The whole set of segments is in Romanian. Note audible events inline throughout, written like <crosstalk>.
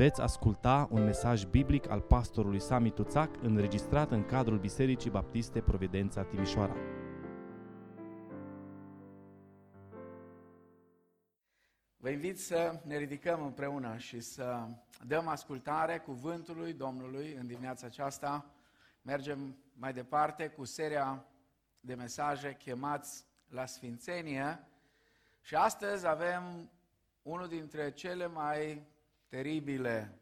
Veți asculta un mesaj biblic al pastorului Sami Tuțac înregistrat în cadrul Bisericii Baptiste Providența Timișoara. Vă invit să ne ridicăm împreună și să dăm ascultare cuvântului Domnului în dimineața aceasta. Mergem mai departe cu seria de mesaje chemați la Sfințenie și astăzi avem unul dintre cele mai teribile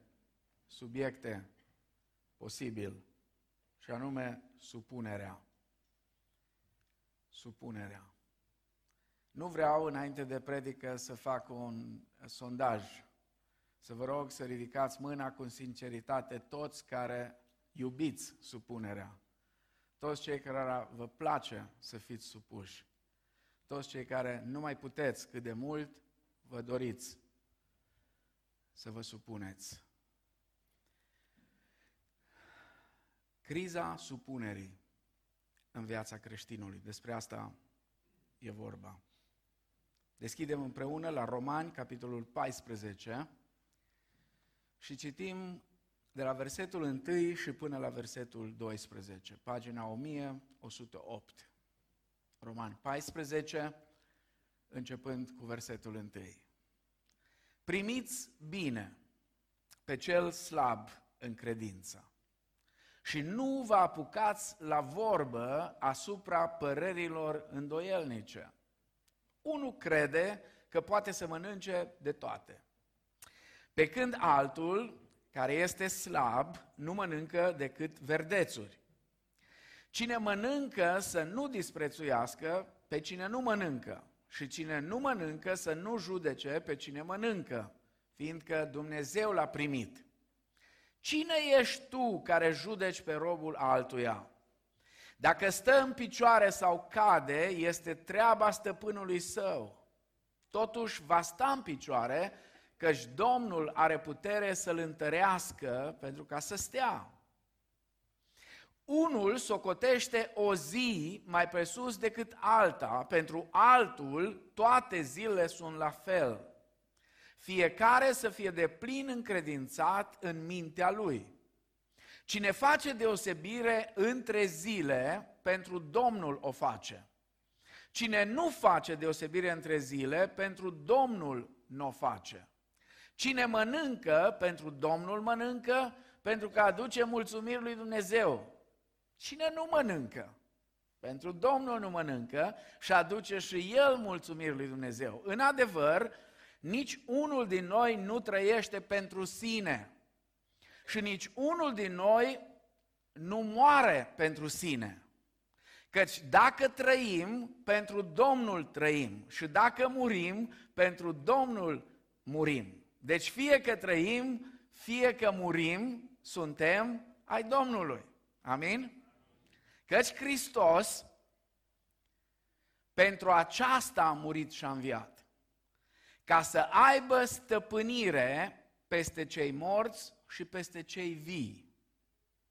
subiecte posibil, și anume supunerea. Supunerea. Nu vreau, înainte de predică, să fac un sondaj. Să vă rog să ridicați mâna cu sinceritate toți care iubiți supunerea. Toți cei care vă place să fiți supuși. Toți cei care nu mai puteți cât de mult vă doriți să vă supuneți. Criza supunerii în viața creștinului. Despre asta e vorba. Deschidem împreună la Romani, capitolul 14, și citim de la versetul 1 și până la versetul 12, pagina 1108. Romani 14, începând cu versetul 1. Primiți bine pe cel slab în credință și nu vă apucați la vorbă asupra părerilor îndoielnice. Unul crede că poate să mănânce de toate, pe când altul, care este slab, nu mănâncă decât verdețuri. Cine mănâncă să nu disprețuiască pe cine nu mănâncă și cine nu mănâncă să nu judece pe cine mănâncă, fiindcă Dumnezeu l-a primit. Cine ești tu care judeci pe robul altuia? Dacă stă în picioare sau cade, este treaba stăpânului său. Totuși va sta în picioare, căci Domnul are putere să-l întărească pentru ca să stea. Unul socotește o zi mai presus decât alta, pentru altul toate zilele sunt la fel. Fiecare să fie de plin încredințat în mintea lui. Cine face deosebire între zile, pentru Domnul o face. Cine nu face deosebire între zile, pentru Domnul nu o face. Cine mănâncă, pentru Domnul mănâncă, pentru că aduce mulțumiri lui Dumnezeu. Cine nu mănâncă? Pentru Domnul nu mănâncă și aduce și El mulțumiri lui Dumnezeu. În adevăr, nici unul din noi nu trăiește pentru sine și nici unul din noi nu moare pentru sine. Căci dacă trăim, pentru Domnul trăim și dacă murim, pentru Domnul murim. Deci fie că trăim, fie că murim, suntem ai Domnului. Amin? Căci Hristos pentru aceasta a murit și a înviat. Ca să aibă stăpânire peste cei morți și peste cei vii.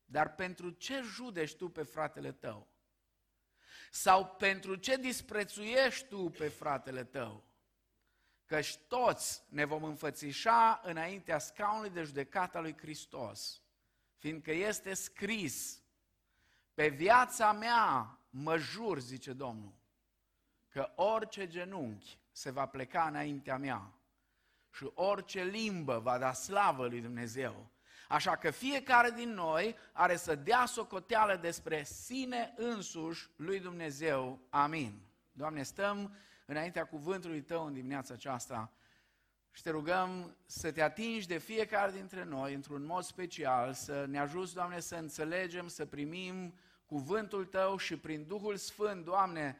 Dar pentru ce judești tu pe fratele tău? Sau pentru ce disprețuiești tu pe fratele tău? Căci toți ne vom înfățișa înaintea scaunului de judecată lui Hristos, fiindcă este scris, pe viața mea mă jur, zice Domnul, că orice genunchi se va pleca înaintea mea și orice limbă va da slavă lui Dumnezeu. Așa că fiecare din noi are să dea socoteală despre sine însuși lui Dumnezeu. Amin. Doamne, stăm înaintea cuvântului Tău în dimineața aceasta și te rugăm să te atingi de fiecare dintre noi într-un mod special, să ne ajuți, Doamne, să înțelegem, să primim cuvântul Tău și prin Duhul Sfânt, Doamne,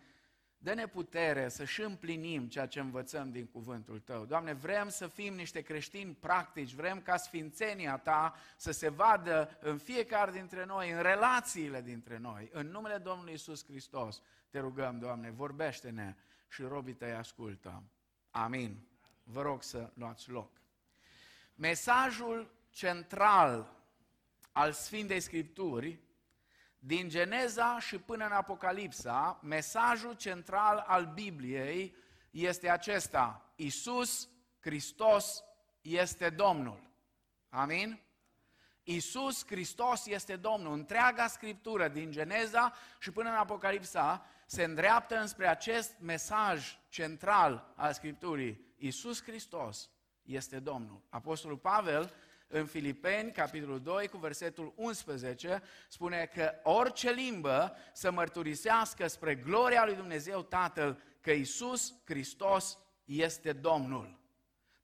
Dă-ne putere să și împlinim ceea ce învățăm din cuvântul Tău. Doamne, vrem să fim niște creștini practici, vrem ca sfințenia Ta să se vadă în fiecare dintre noi, în relațiile dintre noi. În numele Domnului Isus Hristos te rugăm, Doamne, vorbește-ne și robii Tăi ascultă. Amin. Vă rog să luați loc. Mesajul central al Sfintei Scripturi din Geneza și până în Apocalipsa, mesajul central al Bibliei este acesta. Isus Hristos este Domnul. Amin? Isus Hristos este Domnul. Întreaga Scriptură din Geneza și până în Apocalipsa se îndreaptă înspre acest mesaj central al Scripturii. Isus Hristos este Domnul. Apostolul Pavel în Filipeni, capitolul 2, cu versetul 11, spune că orice limbă să mărturisească spre gloria lui Dumnezeu Tatăl că Isus Hristos este Domnul.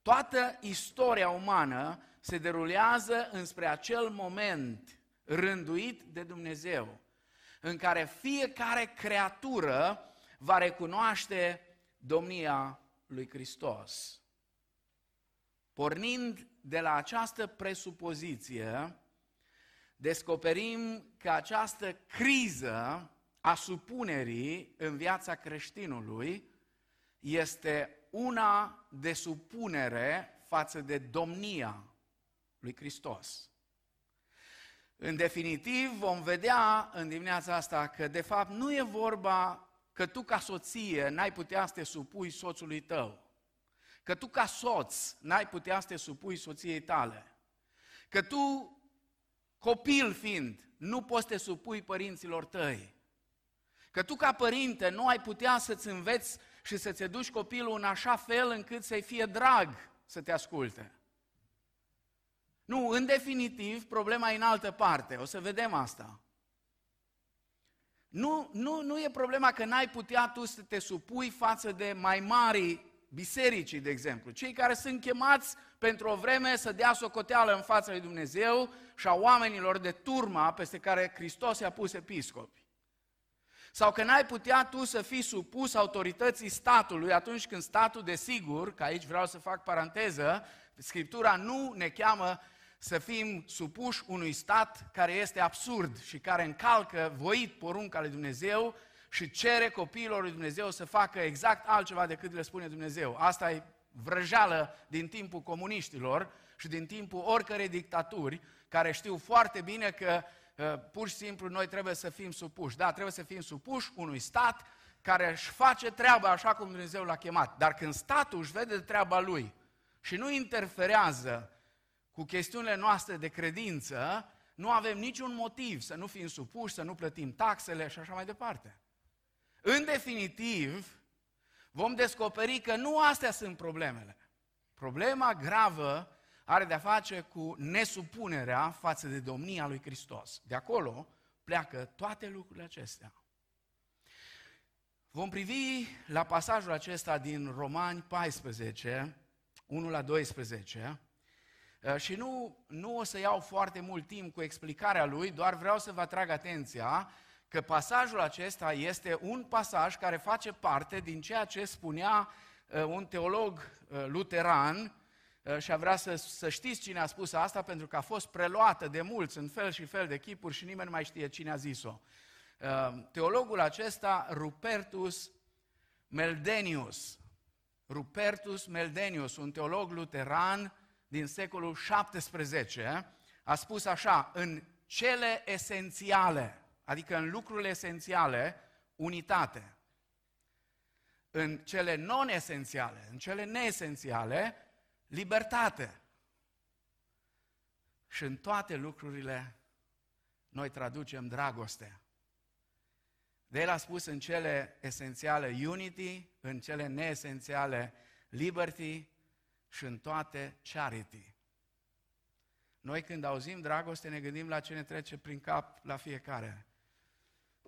Toată istoria umană se derulează înspre acel moment rânduit de Dumnezeu, în care fiecare creatură va recunoaște domnia lui Hristos. Pornind de la această presupoziție, descoperim că această criză a supunerii în viața creștinului este una de supunere față de domnia lui Hristos. În definitiv, vom vedea în dimineața asta că, de fapt, nu e vorba că tu, ca soție, n-ai putea să te supui soțului tău. Că tu, ca soț, n-ai putea să te supui soției tale. Că tu, copil fiind, nu poți să te supui părinților tăi. Că tu, ca părinte, nu ai putea să-ți înveți și să-ți duci copilul în așa fel încât să-i fie drag să te asculte. Nu, în definitiv, problema e în altă parte. O să vedem asta. Nu, nu, nu e problema că n-ai putea tu să te supui față de mai mari bisericii, de exemplu. Cei care sunt chemați pentru o vreme să dea socoteală în fața lui Dumnezeu și a oamenilor de turma peste care Hristos i-a pus episcopi. Sau că n-ai putea tu să fii supus autorității statului atunci când statul, desigur, că aici vreau să fac paranteză, Scriptura nu ne cheamă să fim supuși unui stat care este absurd și care încalcă voit porunca lui Dumnezeu și cere copiilor lui Dumnezeu să facă exact altceva decât le spune Dumnezeu. Asta e vrăjeală din timpul comuniștilor și din timpul oricărei dictaturi, care știu foarte bine că uh, pur și simplu noi trebuie să fim supuși. Da, trebuie să fim supuși unui stat care își face treaba așa cum Dumnezeu l-a chemat. Dar când statul își vede treaba lui și nu interferează cu chestiunile noastre de credință, nu avem niciun motiv să nu fim supuși, să nu plătim taxele și așa mai departe. În definitiv, vom descoperi că nu astea sunt problemele. Problema gravă are de-a face cu nesupunerea față de domnia lui Hristos. De acolo pleacă toate lucrurile acestea. Vom privi la pasajul acesta din Romani 14, 1 la 12, uh, și nu, nu o să iau foarte mult timp cu explicarea lui, doar vreau să vă atrag atenția că pasajul acesta este un pasaj care face parte din ceea ce spunea uh, un teolog uh, luteran uh, și a vrea să, să știți cine a spus asta pentru că a fost preluată de mulți în fel și fel de chipuri și nimeni nu mai știe cine a zis-o. Teologul acesta, Rupertus Meldenius, Rupertus Meldenius, un teolog luteran din secolul 17, a spus așa, în cele esențiale, adică în lucrurile esențiale, unitate. În cele non-esențiale, în cele neesențiale, libertate. Și în toate lucrurile noi traducem dragoste. De el a spus în cele esențiale unity, în cele neesențiale liberty și în toate charity. Noi când auzim dragoste ne gândim la ce ne trece prin cap la fiecare.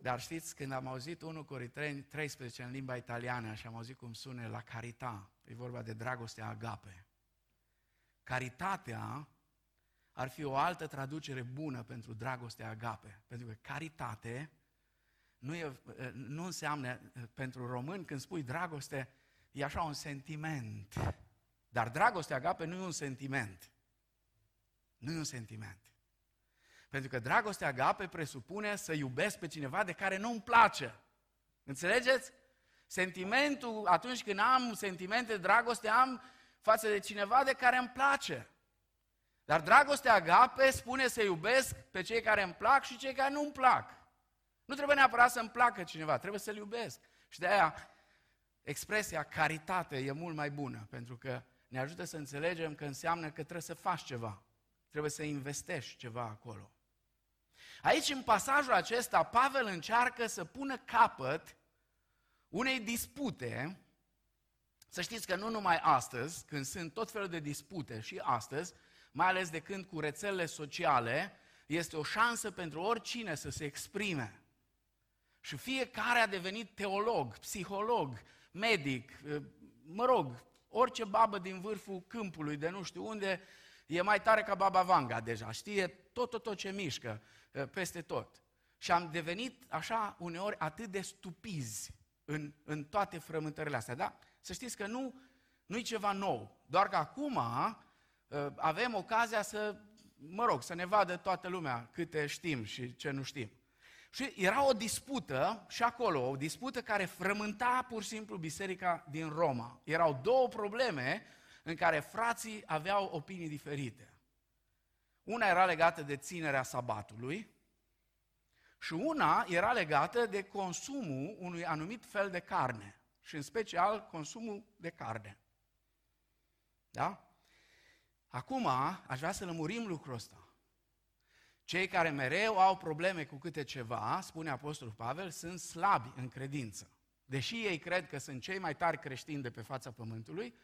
Dar știți, când am auzit 1 Corinteni 13 în limba italiană și am auzit cum sună la carita, e vorba de dragostea agape. Caritatea ar fi o altă traducere bună pentru dragostea agape. Pentru că caritate nu, e, nu înseamnă, pentru român, când spui dragoste, e așa un sentiment. Dar dragostea agape nu e un sentiment. Nu e un sentiment. Pentru că dragostea agape presupune să iubesc pe cineva de care nu-mi place. Înțelegeți? Sentimentul, atunci când am sentimente de dragoste, am față de cineva de care îmi place. Dar dragostea agape spune să iubesc pe cei care îmi plac și cei care nu îmi plac. Nu trebuie neapărat să-mi placă cineva, trebuie să-l iubesc. Și de aia expresia caritate e mult mai bună, pentru că ne ajută să înțelegem că înseamnă că trebuie să faci ceva. Trebuie să investești ceva acolo. Aici, în pasajul acesta, Pavel încearcă să pună capăt unei dispute. Să știți că nu numai astăzi, când sunt tot felul de dispute și astăzi, mai ales de când cu rețelele sociale, este o șansă pentru oricine să se exprime. Și fiecare a devenit teolog, psiholog, medic, mă rog, orice babă din vârful câmpului, de nu știu unde, e mai tare ca baba Vanga deja, știe tot, tot, tot ce mișcă peste tot. Și am devenit așa uneori atât de stupizi în, în toate frământările astea, da? Să știți că nu, nu e ceva nou, doar că acum avem ocazia să, mă rog, să ne vadă toată lumea câte știm și ce nu știm. Și era o dispută și acolo, o dispută care frământa pur și simplu biserica din Roma. Erau două probleme în care frații aveau opinii diferite. Una era legată de ținerea sabatului și una era legată de consumul unui anumit fel de carne și în special consumul de carne. Da? Acum aș vrea să lămurim lucrul ăsta. Cei care mereu au probleme cu câte ceva, spune Apostolul Pavel, sunt slabi în credință. Deși ei cred că sunt cei mai tari creștini de pe fața pământului,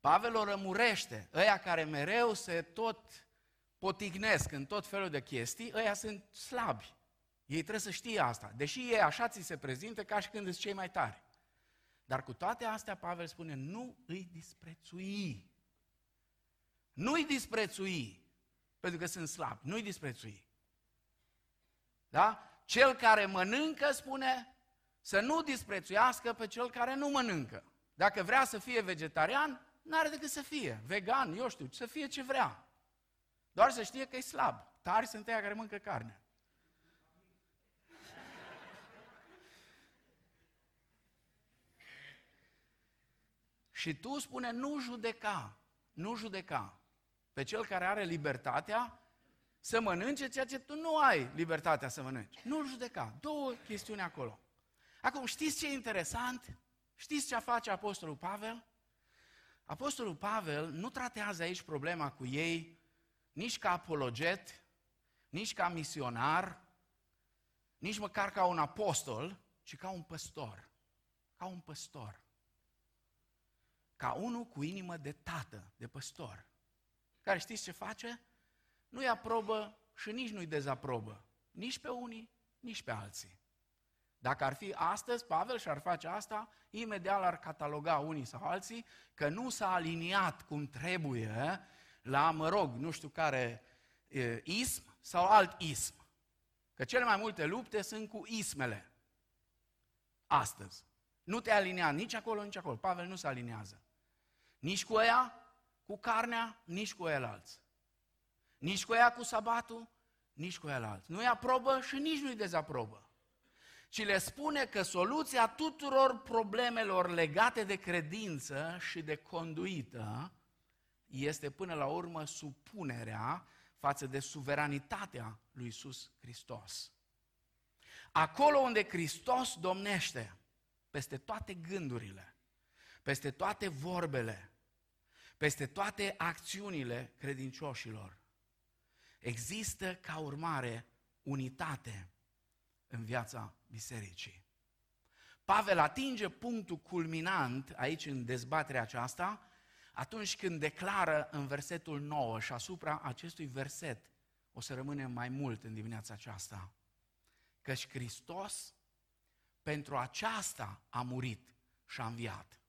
Pavel o rămurește. Ăia care mereu se tot potignesc în tot felul de chestii, ăia sunt slabi. Ei trebuie să știe asta. Deși ei așa ți se prezintă ca și când sunt cei mai tari. Dar cu toate astea, Pavel spune, nu îi disprețui. Nu îi disprețui pentru că sunt slabi. Nu-i disprețui. Da? Cel care mănâncă, spune, să nu disprețuiască pe cel care nu mănâncă. Dacă vrea să fie vegetarian, n-are decât să fie. Vegan, eu știu, să fie ce vrea. Doar să știe că e slab. Tari sunt ăia care mănâncă carne. Și tu spune, nu judeca, nu judeca pe cel care are libertatea să mănânce ceea ce tu nu ai libertatea să mănânci. Nu-l judeca. Două chestiuni acolo. Acum, știți ce e interesant? Știți ce face Apostolul Pavel? Apostolul Pavel nu tratează aici problema cu ei nici ca apologet, nici ca misionar, nici măcar ca un apostol, ci ca un păstor. Ca un păstor. Ca unul cu inimă de tată, de păstor care știți ce face? Nu-i aprobă și nici nu-i dezaprobă. Nici pe unii, nici pe alții. Dacă ar fi astăzi, Pavel și-ar face asta, imediat ar cataloga unii sau alții că nu s-a aliniat cum trebuie la, mă rog, nu știu care ism sau alt ism. Că cele mai multe lupte sunt cu ismele. Astăzi. Nu te alinea nici acolo, nici acolo. Pavel nu se aliniază. Nici cu ea, cu carnea, nici cu el alți. Nici cu ea cu sabatul, nici cu el alți. Nu-i aprobă și nici nu-i dezaprobă. Ci le spune că soluția tuturor problemelor legate de credință și de conduită este până la urmă supunerea față de suveranitatea lui Iisus Hristos. Acolo unde Hristos domnește, peste toate gândurile, peste toate vorbele, peste toate acțiunile credincioșilor. Există ca urmare unitate în viața bisericii. Pavel atinge punctul culminant aici în dezbaterea aceasta atunci când declară în versetul 9 și asupra acestui verset o să rămânem mai mult în dimineața aceasta. Căci Hristos pentru aceasta a murit și a înviat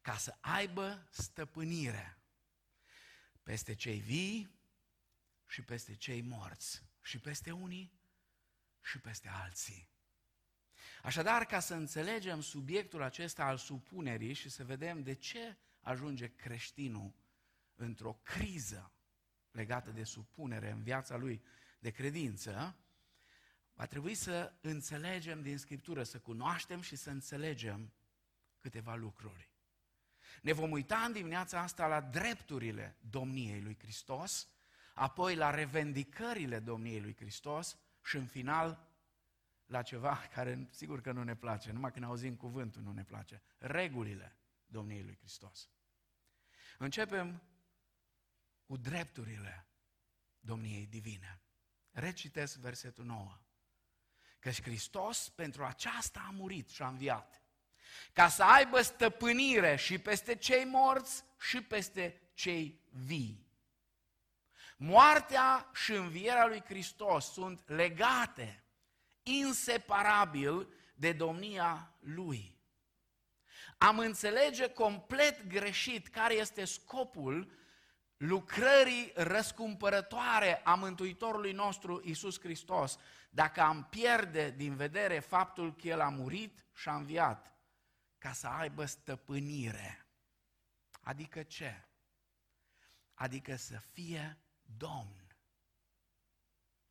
ca să aibă stăpânire peste cei vii și peste cei morți, și peste unii și peste alții. Așadar, ca să înțelegem subiectul acesta al supunerii și să vedem de ce ajunge creștinul într-o criză legată de supunere în viața lui de credință, va trebui să înțelegem din Scriptură, să cunoaștem și să înțelegem câteva lucruri. Ne vom uita în dimineața asta la drepturile domniei lui Hristos, apoi la revendicările domniei lui Hristos și în final la ceva <laughs> care sigur că nu ne place, numai când auzim cuvântul nu ne place, regulile domniei lui Hristos. Începem cu cu drepturile domniei divine. Recitesc versetul 9. Căci Hristos pentru aceasta a murit și a înviat, ca să aibă stăpânire și peste cei morți și peste cei vii. Moartea și învierea lui Hristos sunt legate inseparabil de domnia lui. Am înțelege complet greșit care este scopul lucrării răscumpărătoare a Mântuitorului nostru Isus Hristos, dacă am pierde din vedere faptul că El a murit și a înviat, ca să aibă stăpânire. Adică ce? Adică să fie Domn.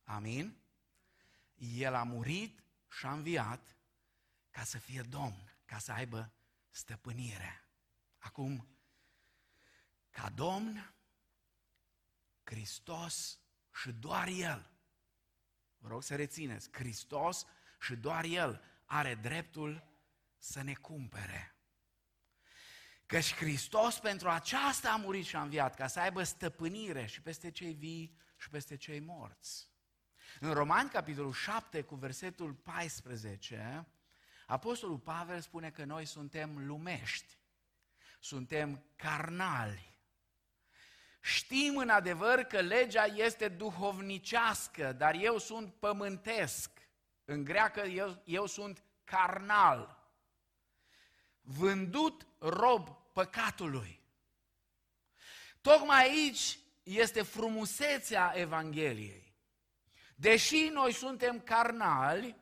Amin? El a murit și a înviat ca să fie Domn, ca să aibă stăpânire. Acum, ca Domn, Hristos și doar El, vă rog să rețineți, Hristos și doar El are dreptul să ne cumpere. Căci Hristos pentru aceasta a murit și a înviat, ca să aibă stăpânire și peste cei vii și peste cei morți. În Romani, capitolul 7, cu versetul 14, Apostolul Pavel spune că noi suntem lumești, suntem carnali. Știm în adevăr că legea este duhovnicească, dar eu sunt pământesc. În greacă eu, eu sunt carnal. Vândut rob păcatului. Tocmai aici este frumusețea Evangheliei. Deși noi suntem carnali,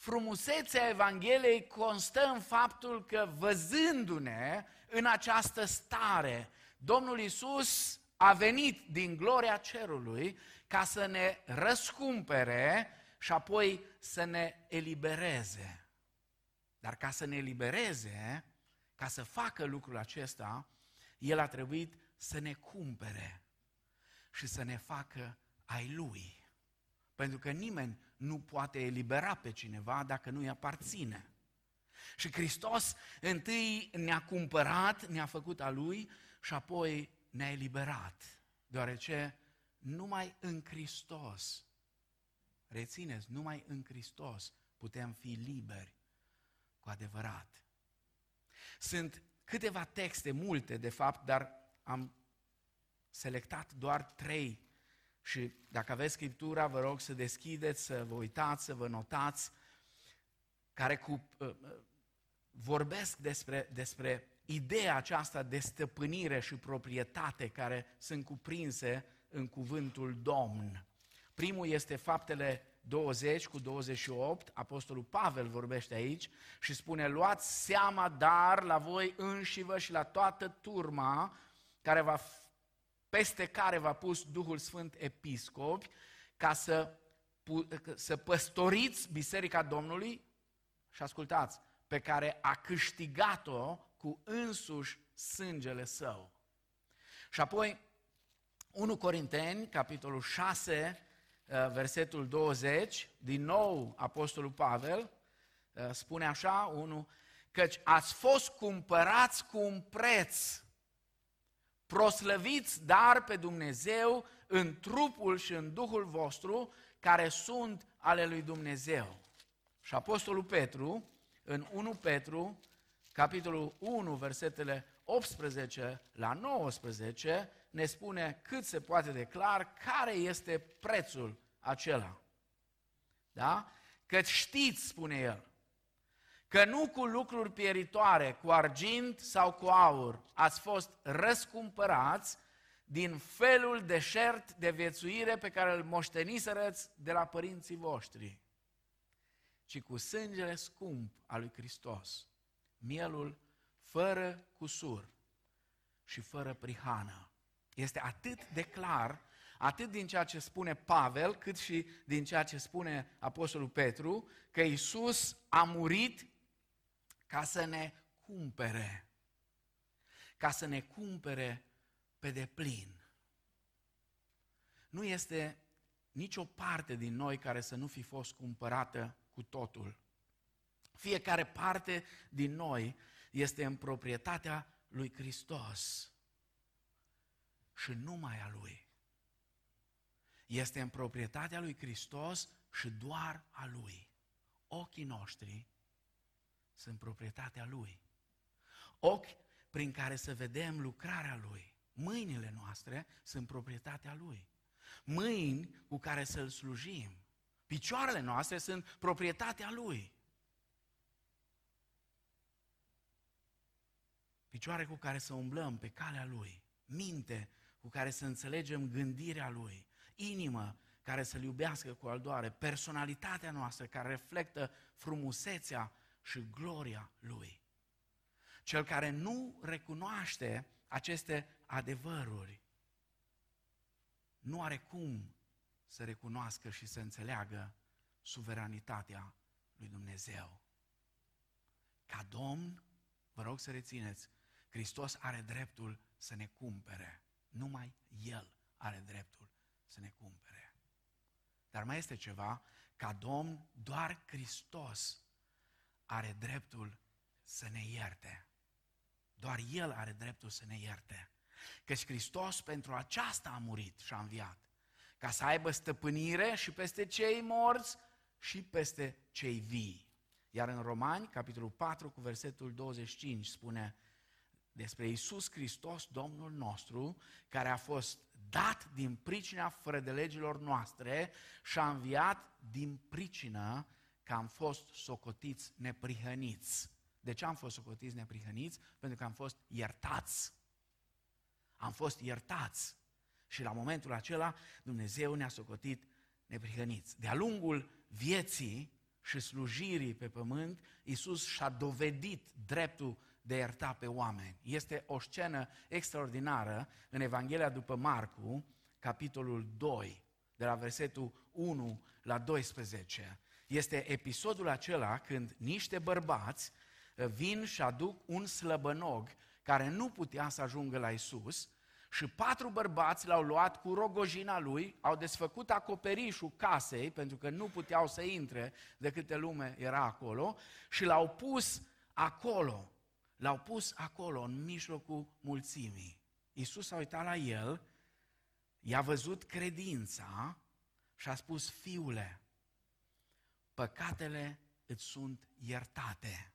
frumusețea Evangheliei constă în faptul că văzându-ne în această stare, Domnul Isus a venit din gloria cerului ca să ne răscumpere și apoi să ne elibereze. Dar ca să ne elibereze, ca să facă lucrul acesta, El a trebuit să ne cumpere și să ne facă ai Lui. Pentru că nimeni nu poate elibera pe cineva dacă nu-i aparține. Și Hristos întâi ne-a cumpărat, ne-a făcut a Lui și apoi ne-a eliberat. Deoarece numai în Hristos, rețineți, numai în Hristos putem fi liberi cu adevărat. Sunt câteva texte, multe de fapt, dar am selectat doar trei și dacă aveți Scriptura, vă rog să deschideți, să vă uitați, să vă notați, care cu, uh, uh, vorbesc despre, despre ideea aceasta de stăpânire și proprietate care sunt cuprinse în cuvântul Domn. Primul este faptele 20 cu 28, Apostolul Pavel vorbește aici și spune, luați seama dar la voi înșivă și la toată turma care va, peste care v-a pus Duhul Sfânt episcopi, ca să, să păstoriți Biserica Domnului și ascultați, pe care a câștigat-o cu însuși sângele său. Și apoi, 1 Corinteni, capitolul 6, Uh, versetul 20, din nou Apostolul Pavel uh, spune așa, unul, căci ați fost cumpărați cu un preț, proslăviți dar pe Dumnezeu în trupul și în Duhul vostru, care sunt ale lui Dumnezeu. Și Apostolul Petru, în 1 Petru, capitolul 1, versetele 18 la 19, ne spune cât se poate de clar care este prețul acela. Da? Că știți, spune el, că nu cu lucruri pieritoare, cu argint sau cu aur, ați fost răscumpărați din felul deșert de viețuire pe care îl moșteniserăți de la părinții voștri, ci cu sângele scump al lui Hristos, mielul fără cusur și fără prihană. Este atât de clar, atât din ceea ce spune Pavel, cât și din ceea ce spune Apostolul Petru, că Isus a murit ca să ne cumpere. Ca să ne cumpere pe deplin. Nu este nicio parte din noi care să nu fi fost cumpărată cu totul. Fiecare parte din noi este în proprietatea lui Hristos. și numai a Lui. Este în proprietatea Lui Hristos și doar a Lui. Ochii noștri sunt proprietatea Lui. Ochi prin care să vedem lucrarea Lui. Mâinile noastre sunt proprietatea Lui. Mâini cu care să-L slujim. Picioarele noastre sunt proprietatea Lui. Picioare cu care să umblăm pe calea Lui. Minte cu care să înțelegem gândirea Lui. Inimă care să-L iubească cu aldoare. Personalitatea noastră care reflectă frumusețea și gloria Lui. Cel care nu recunoaște aceste adevăruri nu are cum să recunoască și să înțeleagă suveranitatea lui Dumnezeu. Ca Domn, vă rog să rețineți, Hristos are dreptul să ne cumpere. Numai El are dreptul să ne cumpere. Dar mai este ceva, ca Domn, doar Hristos are dreptul să ne ierte. Doar El are dreptul să ne ierte. Căci Hristos pentru aceasta a murit și a înviat. Ca să aibă stăpânire și peste cei morți și peste cei vii. Iar în Romani, capitolul 4, cu versetul 25, spune despre Isus Hristos, Domnul nostru, care a fost dat din pricina fără de legilor noastre și a înviat din pricina că am fost socotiți neprihăniți. De ce am fost socotiți neprihăniți? Pentru că am fost iertați. Am fost iertați. Și la momentul acela Dumnezeu ne-a socotit neprihăniți. De-a lungul vieții și slujirii pe pământ, Iisus și-a dovedit dreptul de a ierta pe oameni. Este o scenă extraordinară în Evanghelia după Marcu, capitolul 2, de la versetul 1 la 12. Este episodul acela când niște bărbați uh, vin și aduc un slăbănog care nu putea să ajungă la Isus și patru bărbați l-au luat cu rogojina lui, au desfăcut acoperișul casei, pentru că nu puteau să intre de câte lume era acolo, și l-au pus acolo, l-au pus acolo, în mijlocul mulțimii. Iisus a uitat la el, i-a văzut credința și a spus, fiule, păcatele îți sunt iertate.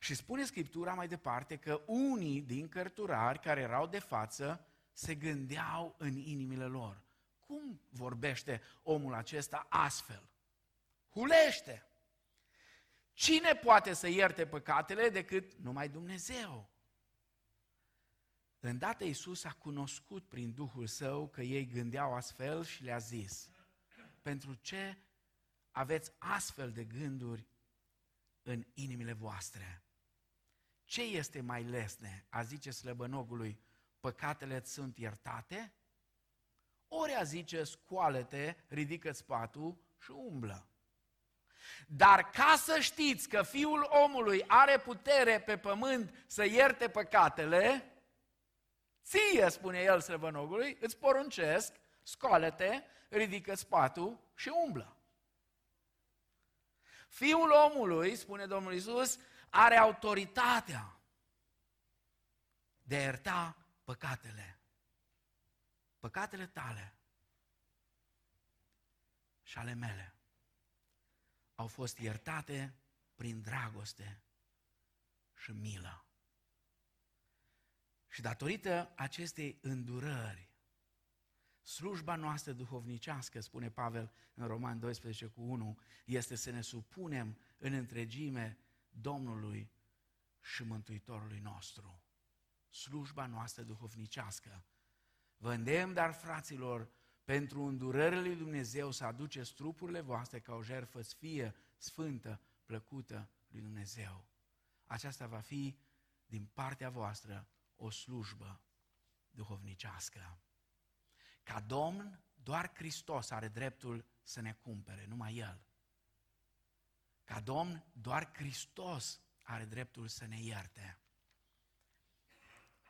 Și spune Scriptura mai departe că unii din cărturari care erau de față se gândeau în inimile lor. Cum vorbește omul acesta astfel? Hulește! Cine poate să ierte păcatele decât numai Dumnezeu? Îndată Iisus a cunoscut prin Duhul Său că ei gândeau astfel și le-a zis, pentru ce aveți astfel de gânduri în inimile voastre? Ce este mai lesne? A zice slăbănogului, păcatele sunt iertate? Ori a zice, scoală-te, ridică spatul și umblă. Dar ca să știți că Fiul omului are putere pe pământ să ierte păcatele, ție, spune el slăbănogului, îți poruncesc, scoală-te, ridică spatul și umblă. Fiul omului, spune Domnul Isus, are autoritatea de a ierta păcatele. Păcatele tale și ale mele au fost iertate prin dragoste și milă. Și datorită acestei îndurări, slujba noastră duhovnicească, spune Pavel în Roman 12 cu 1, este să ne supunem în întregime Domnului și Mântuitorului nostru. Slujba noastră duhovnicească. Vă îndemn, dar, fraților, pentru îndurările lui Dumnezeu să aduceți trupurile voastre ca o jertfă fie sfântă, plăcută lui Dumnezeu. Aceasta va fi din partea voastră o slujbă duhovnicească. Ca Domn, doar Hristos are dreptul să ne cumpere, numai El. Ca Domn, doar Hristos are dreptul să ne ierte.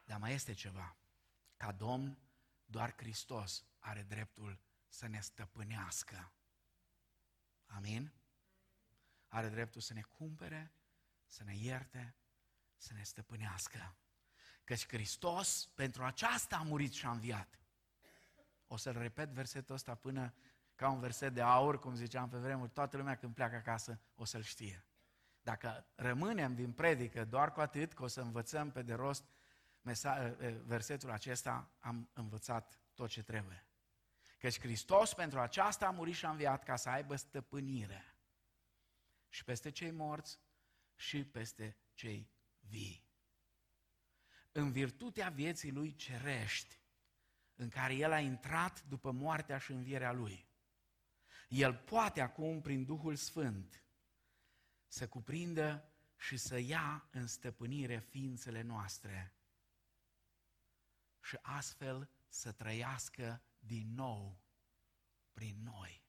Dar mai este ceva. Ca Domn, doar Hristos are dreptul să ne stăpânească. Amin? Are dreptul să ne cumpere, să ne ierte, să ne stăpânească. Căci Hristos pentru aceasta a murit și a înviat. O să-l repet versetul ăsta până ca un verset de aur, cum ziceam pe vremuri, toată lumea când pleacă acasă o să-l știe. Dacă rămânem din predică doar cu atât, că o să învățăm pe de rost versetul acesta, am învățat tot ce trebuie. Căci Hristos pentru aceasta a murit și a înviat ca să aibă stăpânire și peste cei morți și peste cei vii. În virtutea vieții lui cerești, în care el a intrat după moartea și învierea lui. El poate acum, prin Duhul Sfânt, să cuprindă și să ia în stăpânire ființele noastre și astfel să trăiască din nou prin noi.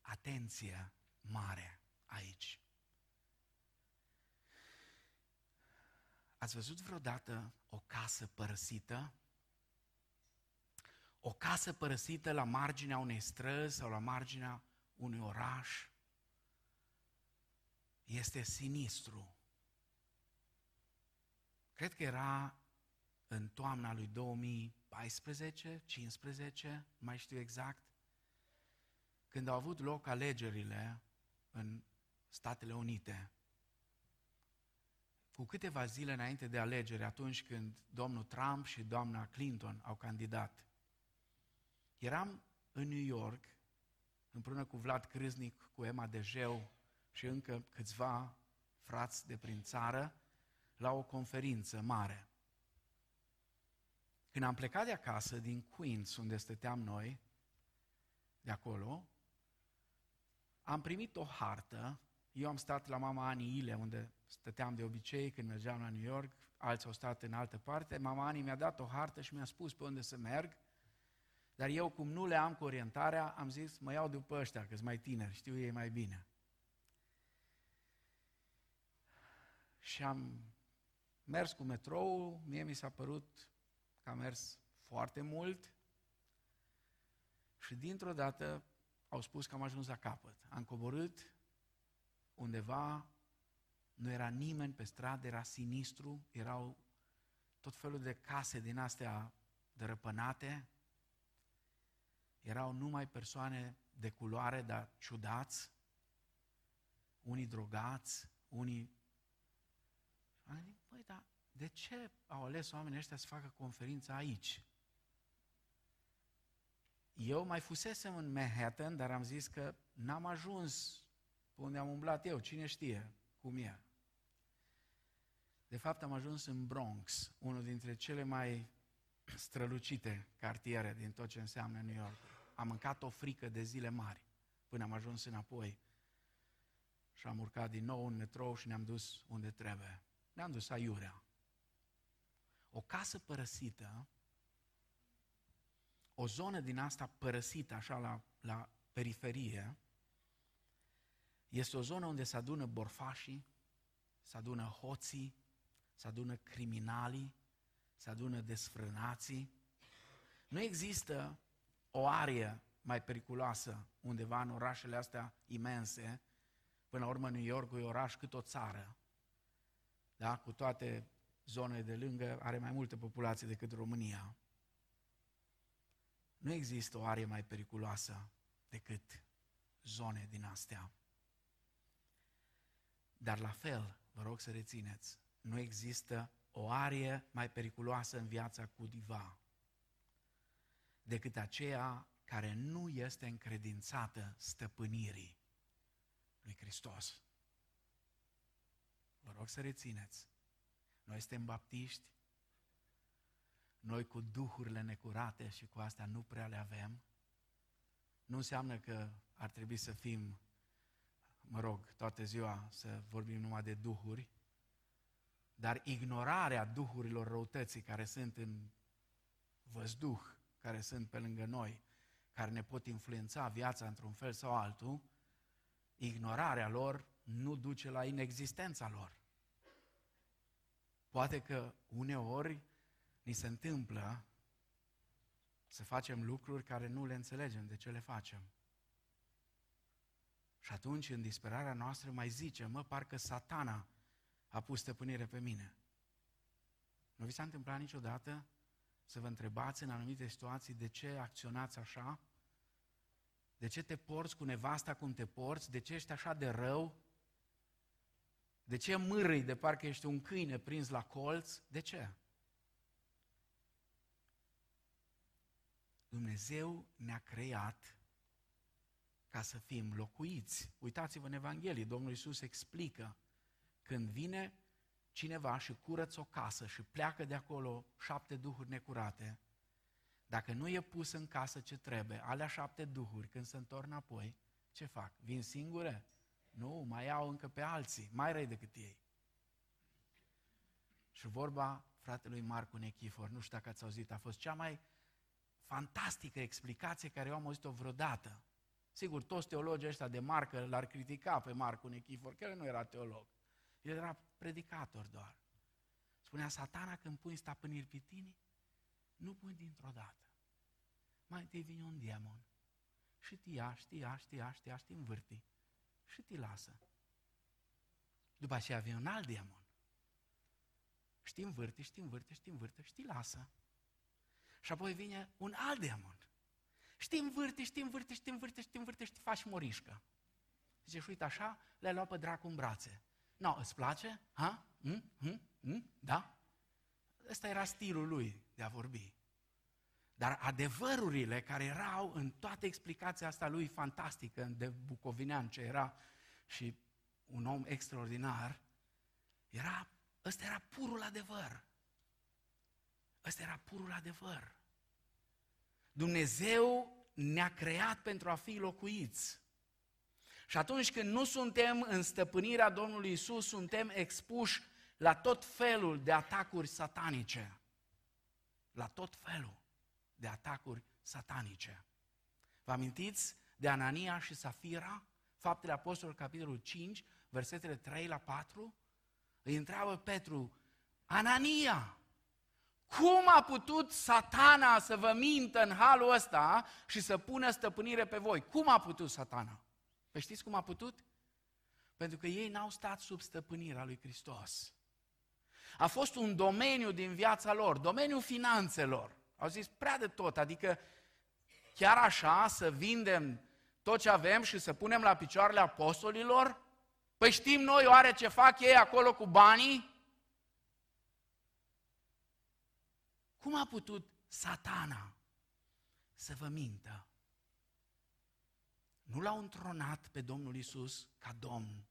Atenție mare aici. Ați văzut vreodată o casă părăsită? O casă părăsită la marginea unei străzi sau la marginea unui oraș? Este sinistru. Cred că era în toamna lui 2014, 15, mai știu exact, când au avut loc alegerile în Statele Unite. Cu câteva zile înainte de alegeri, atunci când domnul Trump și doamna Clinton au candidat, eram în New York, împreună cu Vlad Crâznic, cu Emma Dejeu și încă câțiva frați de prin țară, la o conferință mare. Când am plecat de acasă, din Queens, unde stăteam noi, de acolo, am primit o hartă, eu am stat la mama Ani Ile, unde stăteam de obicei când mergeam la New York, alții au stat în altă parte, mama Ani mi-a dat o hartă și mi-a spus pe unde să merg, dar eu, cum nu le am cu orientarea, am zis, mă iau după ăștia, că sunt mai tineri, știu ei mai bine. Și am mers cu metrou, mie mi s-a părut că am mers foarte mult și dintr-o dată au spus că am ajuns la capăt. Am coborât undeva, nu era nimeni pe stradă, era sinistru, erau tot felul de case din astea dărăpânate, erau numai persoane de culoare, dar ciudați, unii drogați, unii... Am zis, băi, dar de ce au ales oamenii ăștia să facă conferința aici? Eu mai fusesem în Manhattan, dar am zis că n-am ajuns pe unde am umblat eu, cine știe cum e. De fapt am ajuns în Bronx, unul dintre cele mai strălucite cartiere din tot ce înseamnă New York. Am mâncat o frică de zile mari până am ajuns înapoi. Și am urcat din nou în metrou și ne-am dus unde trebuie. Ne-am dus aiurea. O casă părăsită o zonă din asta părăsită, așa la, la periferie, este o zonă unde se adună borfașii, se adună hoții, se adună criminalii, se adună desfrânații. Nu există o arie mai periculoasă undeva în orașele astea imense, până la urmă New York e oraș cât o țară, da? cu toate zonele de lângă, are mai multe populații decât România. Nu există o arie mai periculoasă decât zone din astea. Dar la fel, vă rog să rețineți, nu există o arie mai periculoasă în viața cuiva decât aceea care nu este încredințată stăpânirii lui Hristos. Vă rog să rețineți, noi suntem baptiști, noi cu duhurile necurate și cu astea nu prea le avem, nu înseamnă că ar trebui să fim, mă rog, toată ziua să vorbim numai de duhuri, dar ignorarea duhurilor răutății care sunt în văzduh, care sunt pe lângă noi, care ne pot influența viața într-un fel sau altul, ignorarea lor nu duce la inexistența lor. Poate că uneori ni se întâmplă să facem lucruri care nu le înțelegem de ce le facem. Și atunci, în disperarea noastră, mai zice, mă, parcă satana a pus stăpânire pe mine. Nu vi s-a întâmplat niciodată să vă întrebați în anumite situații de ce acționați așa? De ce te porți cu nevasta cum te porți? De ce ești așa de rău? De ce mârâi de parcă ești un câine prins la colț? De ce? Dumnezeu ne-a creat ca să fim locuiți. Uitați-vă în Evanghelie, Domnul Iisus explică când vine cineva și curăță o casă și pleacă de acolo șapte duhuri necurate, dacă nu e pus în casă ce trebuie, alea șapte duhuri, când se întorc înapoi, ce fac? Vin singure? Nu, mai iau încă pe alții, mai răi decât ei. Și vorba fratelui Marcu Nechifor, nu știu dacă ați auzit, a fost cea mai fantastică explicație care eu am auzit-o vreodată. Sigur, toți teologii ăștia de marcă l-ar critica pe Marcu Nechifor, că el nu era teolog. El era predicator doar. Spunea, satana când pui stăpâniri pe tine, nu pui dintr-o dată. Mai întâi vine un demon și te ia, și te ia, și te ia, și te ia, și te învârti și te lasă. După aceea vine un alt demon. Și te învârte, și te învârte, și te învârte, și te lasă. Și apoi vine un alt demon. Și te învârte, și te învârte, și te învârte, și te învârte, și te faci morișcă. Zice, și uite așa, le-ai luat pe dracu în brațe. Nu, no, îți place? Ha? Mm? Mm? Mm? Da? Ăsta era stilul lui de a vorbi. Dar adevărurile care erau în toată explicația asta lui fantastică, de bucovinean ce era și un om extraordinar, era, ăsta era purul adevăr. Ăsta era purul adevăr. Dumnezeu ne-a creat pentru a fi locuiți. Și atunci când nu suntem în stăpânirea Domnului Isus, suntem expuși la tot felul de atacuri satanice. La tot felul de atacuri satanice. Vă amintiți de Anania și Safira? Faptele Apostolului, capitolul 5, versetele 3 la 4? Îi întreabă Petru, Anania, cum a putut satana să vă mintă în halul ăsta și să pună stăpânire pe voi? Cum a putut satana? Păi știți cum a putut? Pentru că ei n-au stat sub stăpânirea lui Hristos. A fost un domeniu din viața lor, domeniul finanțelor. Au zis prea de tot, adică chiar așa să vindem tot ce avem și să punem la picioarele apostolilor? Păi știm noi oare ce fac ei acolo cu banii? Cum a putut satana să vă mintă? Nu l-au întronat pe Domnul Isus ca Domn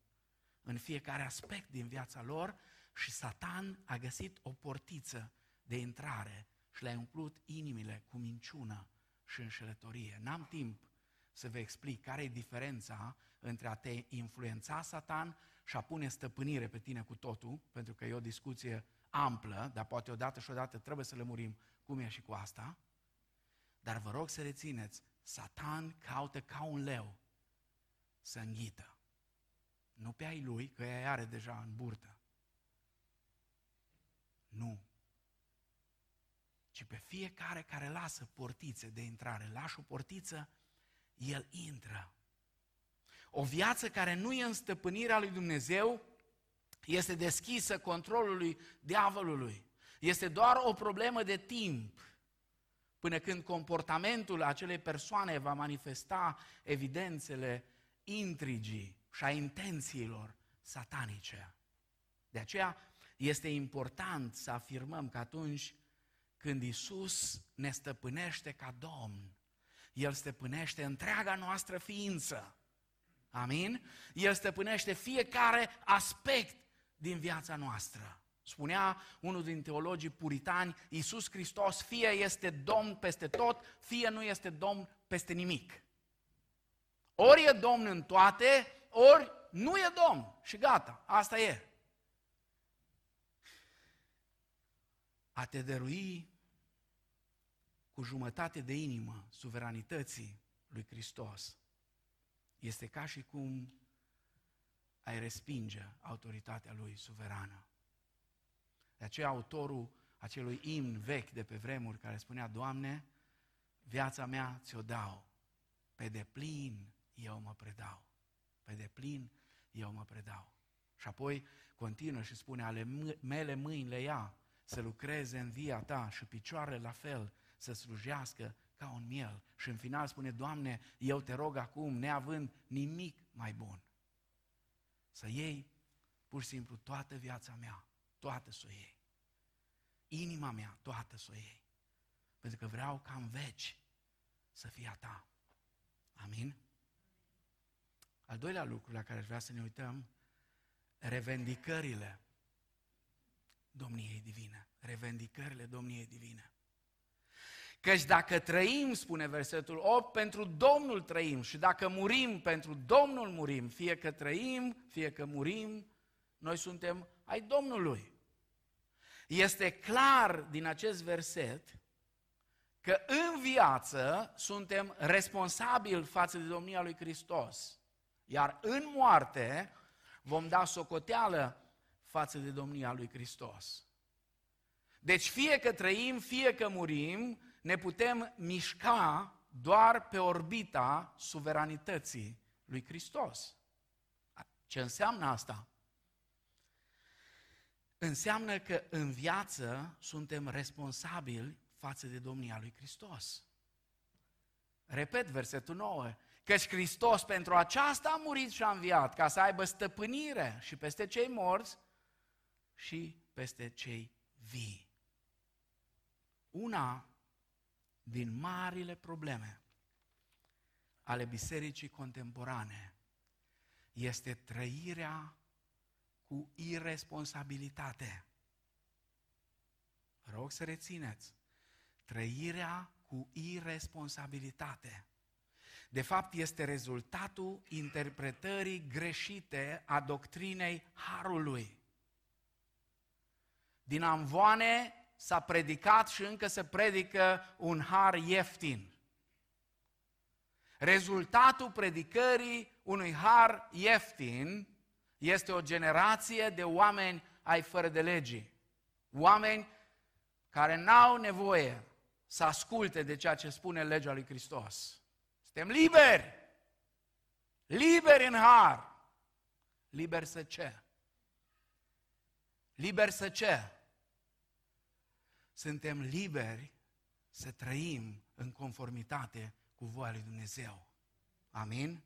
în fiecare aspect din viața lor și Satan a găsit o portiță de intrare și le-ai umplut inimile cu minciună și înșelătorie. N-am timp să vă explic care e diferența între a te influența Satan și a pune stăpânire pe tine cu totul, pentru că e o discuție amplă, dar poate odată și odată trebuie să le murim cum e și cu asta. Dar vă rog să rețineți, Satan caută ca un leu să înghită. Nu pe ai lui, că ea are deja în burtă. Nu ci pe fiecare care lasă portițe de intrare. Lași o portiță, el intră. O viață care nu e în stăpânirea lui Dumnezeu este deschisă controlului diavolului. Este doar o problemă de timp până când comportamentul acelei persoane va manifesta evidențele intrigii și a intențiilor satanice. De aceea este important să afirmăm că atunci când Isus ne stăpânește ca Domn, El stăpânește întreaga noastră ființă. Amin? El stăpânește fiecare aspect din viața noastră. Spunea unul din teologii puritani, Iisus Hristos fie este Domn peste tot, fie nu este Domn peste nimic. Ori e Domn în toate, ori nu e Domn. Și gata, asta e. A te dărui cu jumătate de inimă suveranității lui Hristos, este ca și cum ai respinge autoritatea lui suverană. De aceea autorul acelui imn vechi de pe vremuri care spunea, Doamne, viața mea ți-o dau, pe deplin eu mă predau, pe deplin eu mă predau. Și apoi continuă și spune, ale mele mâini le ia, să lucreze în via ta și picioarele la fel să slujească ca un miel. Și în final spune, Doamne, eu te rog acum, neavând nimic mai bun, să iei pur și simplu toată viața mea, toată să o iei. Inima mea, toată să o iei. Pentru că vreau ca în veci să fie a ta. Amin? Al doilea lucru la care aș vrea să ne uităm, revendicările domniei divine. Revendicările domniei divine. Căci dacă trăim, spune versetul 8, pentru Domnul trăim și dacă murim, pentru Domnul murim, fie că trăim, fie că murim, noi suntem ai Domnului. Este clar din acest verset că în viață suntem responsabili față de domnia lui Hristos, iar în moarte vom da socoteală față de domnia lui Hristos. Deci fie că trăim, fie că murim, ne putem mișca doar pe orbita suveranității lui Hristos. Ce înseamnă asta? Înseamnă că în viață suntem responsabili față de domnia lui Hristos. Repet versetul 9. Căci Hristos pentru aceasta a murit și a înviat, ca să aibă stăpânire și peste cei morți și peste cei vii. Una din marile probleme ale bisericii contemporane este trăirea cu irresponsabilitate. Rog să rețineți, trăirea cu irresponsabilitate. De fapt, este rezultatul interpretării greșite a doctrinei Harului. Din amvoane s-a predicat și încă se predică un har ieftin. Rezultatul predicării unui har ieftin este o generație de oameni ai fără de legii. Oameni care n-au nevoie să asculte de ceea ce spune legea lui Hristos. Suntem liberi! Liberi în har! Liberi să ce? Liberi să ce? suntem liberi să trăim în conformitate cu voia lui Dumnezeu. Amin?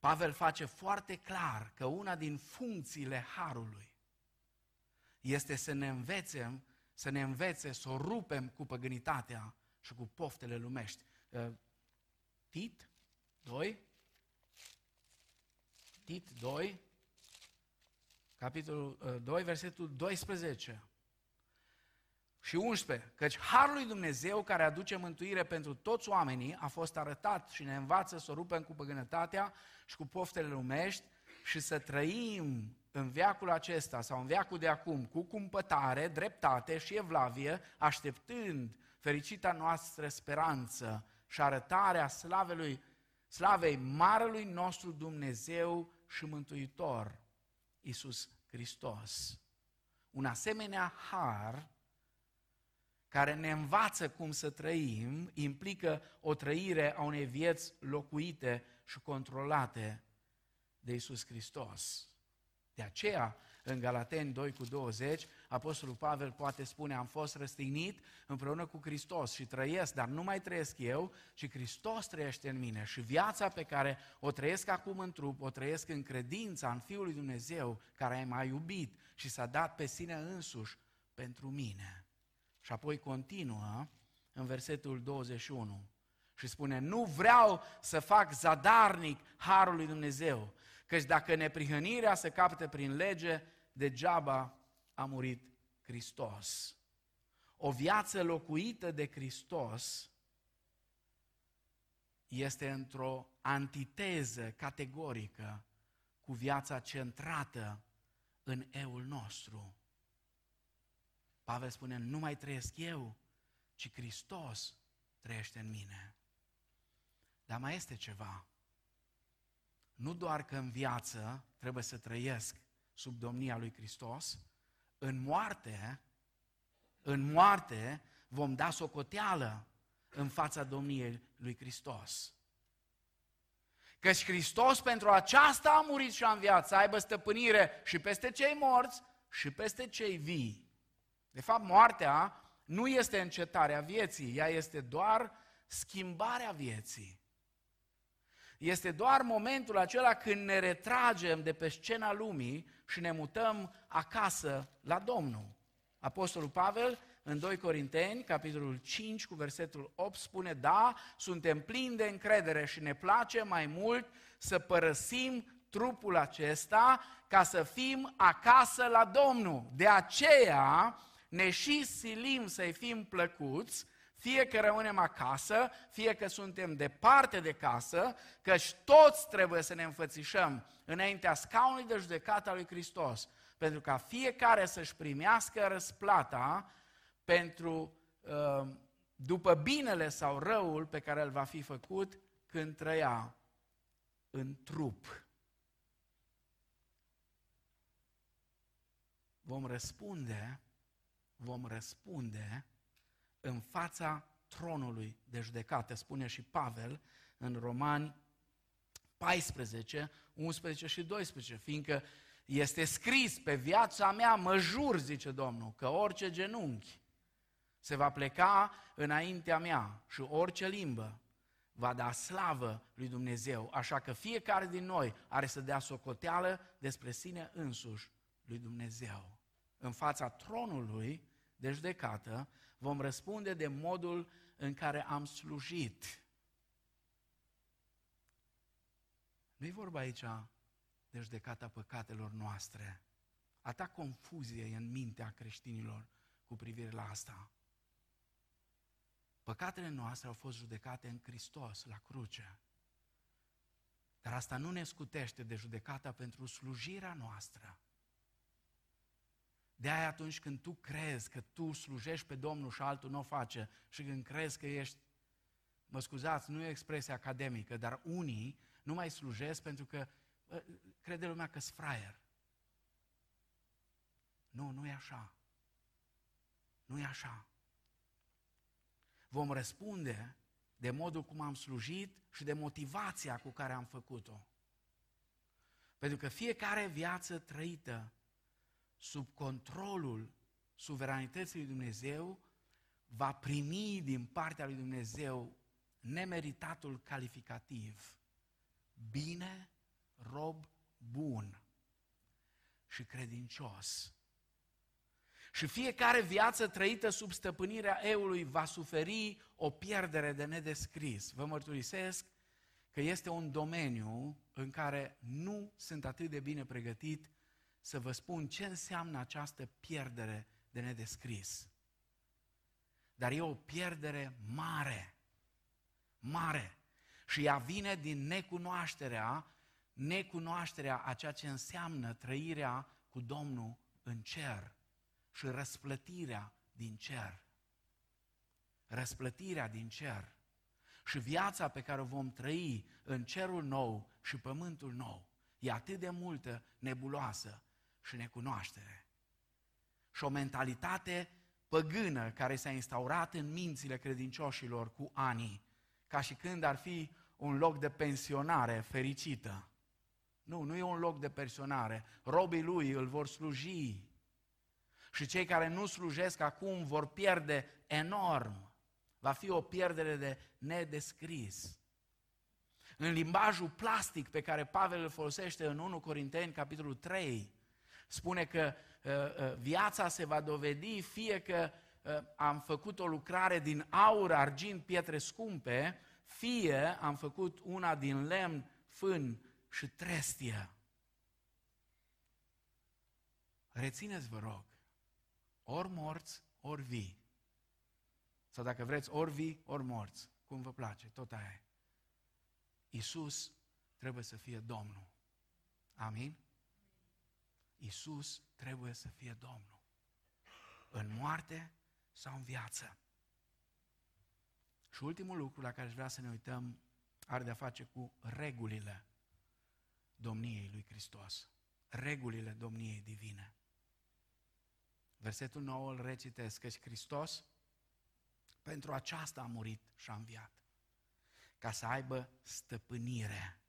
Pavel face foarte clar că una din funcțiile harului este să ne învețem, să ne învețe să o rupem cu păgânitatea și cu poftele lumești. Uh, Tit 2 Tit 2 capitolul 2, uh, versetul 12 și 11. Căci Harul lui Dumnezeu care aduce mântuire pentru toți oamenii a fost arătat și ne învață să o rupem cu păgânătatea și cu poftele lumești și să trăim în veacul acesta sau în veacul de acum cu cumpătare, dreptate și evlavie, așteptând fericita noastră speranță și arătarea slavelui, slavei Marelui nostru Dumnezeu și Mântuitor, Isus Hristos. Un asemenea har care ne învață cum să trăim, implică o trăire a unei vieți locuite și controlate de Isus Hristos. De aceea, în Galateni 2 cu 20, Apostolul Pavel poate spune, am fost răstignit împreună cu Hristos și trăiesc, dar nu mai trăiesc eu, ci Hristos trăiește în mine și viața pe care o trăiesc acum în trup, o trăiesc în credința în Fiul lui Dumnezeu care m-a iubit și s-a dat pe sine însuși pentru mine. Și apoi continuă în versetul 21 și spune, nu vreau să fac zadarnic harul lui Dumnezeu, căci dacă neprihănirea se capete prin lege, degeaba a murit Hristos. O viață locuită de Hristos este într-o antiteză categorică cu viața centrată în eul nostru. Pavel spune, nu mai trăiesc eu, ci Hristos trăiește în mine. Dar mai este ceva. Nu doar că în viață trebuie să trăiesc sub domnia lui Hristos, în moarte, în moarte vom da socoteală în fața domniei lui Hristos. Căci Hristos pentru aceasta a murit și a înviat, să aibă stăpânire și peste cei morți și peste cei vii. De fapt, moartea nu este încetarea vieții, ea este doar schimbarea vieții. Este doar momentul acela când ne retragem de pe scena lumii și ne mutăm acasă la Domnul. Apostolul Pavel în 2 Corinteni, capitolul 5, cu versetul 8, spune, da, suntem plini de încredere și ne place mai mult să părăsim trupul acesta ca să fim acasă la Domnul. De aceea ne și silim să-i fim plăcuți, fie că rămânem acasă, fie că suntem departe de casă, căci toți trebuie să ne înfățișăm înaintea scaunului de judecată a lui Hristos, pentru ca fiecare să-și primească răsplata pentru uh, după binele sau răul pe care îl va fi făcut când trăia în trup. Vom răspunde, vom răspunde în fața tronului de judecată, spune și Pavel în Romani 14, 11 și 12, fiindcă este scris pe viața mea, mă jur, zice Domnul, că orice genunchi se va pleca înaintea mea și orice limbă va da slavă lui Dumnezeu. Așa că fiecare din noi are să dea socoteală despre sine însuși lui Dumnezeu. În fața tronului de judecată vom răspunde de modul în care am slujit. Nu-i vorba aici de judecata păcatelor noastre. Ata confuzie în mintea creștinilor cu privire la asta. Păcatele noastre au fost judecate în Hristos, la cruce. Dar asta nu ne scutește de judecata pentru slujirea noastră. De aia atunci când tu crezi că tu slujești pe Domnul și altul nu o face și când crezi că ești, mă scuzați, nu e o expresie academică, dar unii nu mai slujesc pentru că crede lumea că sunt fraier. Nu, nu e așa. Nu e așa vom răspunde de modul cum am slujit și de motivația cu care am făcut-o. Pentru că fiecare viață trăită sub controlul suveranității lui Dumnezeu va primi din partea lui Dumnezeu nemeritatul calificativ. Bine, rob bun și credincios. Și fiecare viață trăită sub stăpânirea eului va suferi o pierdere de nedescris. Vă mărturisesc că este un domeniu în care nu sunt atât de bine pregătit să vă spun ce înseamnă această pierdere de nedescris. Dar e o pierdere mare, mare. Și ea vine din necunoașterea, necunoașterea a ceea ce înseamnă trăirea cu Domnul în cer și răsplătirea din cer. Răsplătirea din cer. Și viața pe care o vom trăi în cerul nou și pământul nou e atât de multă nebuloasă și necunoaștere. Și o mentalitate păgână care s-a instaurat în mințile credincioșilor cu anii, ca și când ar fi un loc de pensionare fericită. Nu, nu e un loc de pensionare. Robii lui îl vor sluji și cei care nu slujesc acum vor pierde enorm. Va fi o pierdere de nedescris. În limbajul plastic pe care Pavel îl folosește în 1 Corinteni, capitolul 3, spune că uh, uh, viața se va dovedi fie că uh, am făcut o lucrare din aur, argint, pietre scumpe, fie am făcut una din lemn, fân și trestie. Rețineți, vă rog, ori morți, ori vii. Sau dacă vreți, ori vii, ori morți. Cum vă place, tot aia e. Iisus trebuie să fie Domnul. Amin? Iisus trebuie să fie Domnul. În moarte sau în viață. Și ultimul lucru la care aș vrea să ne uităm are de-a face cu regulile domniei lui Hristos. Regulile domniei divine. Versetul 9 îl recitesc, că Hristos pentru aceasta a murit și a înviat, ca să aibă stăpânire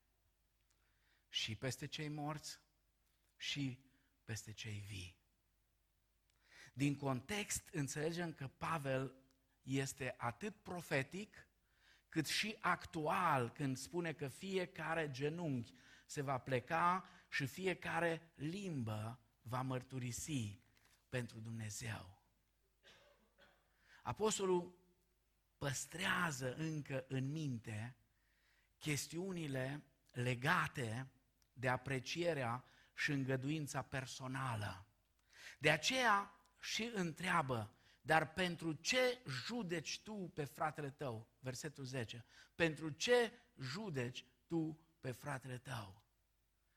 și peste cei morți și peste cei vii. Din context înțelegem că Pavel este atât profetic, cât și actual când spune că fiecare genunchi se va pleca și fiecare limbă va mărturisi pentru Dumnezeu. Apostolul păstrează încă în minte chestiunile legate de aprecierea și îngăduința personală. De aceea și întreabă, dar pentru ce judeci tu pe fratele tău? Versetul 10. Pentru ce judeci tu pe fratele tău?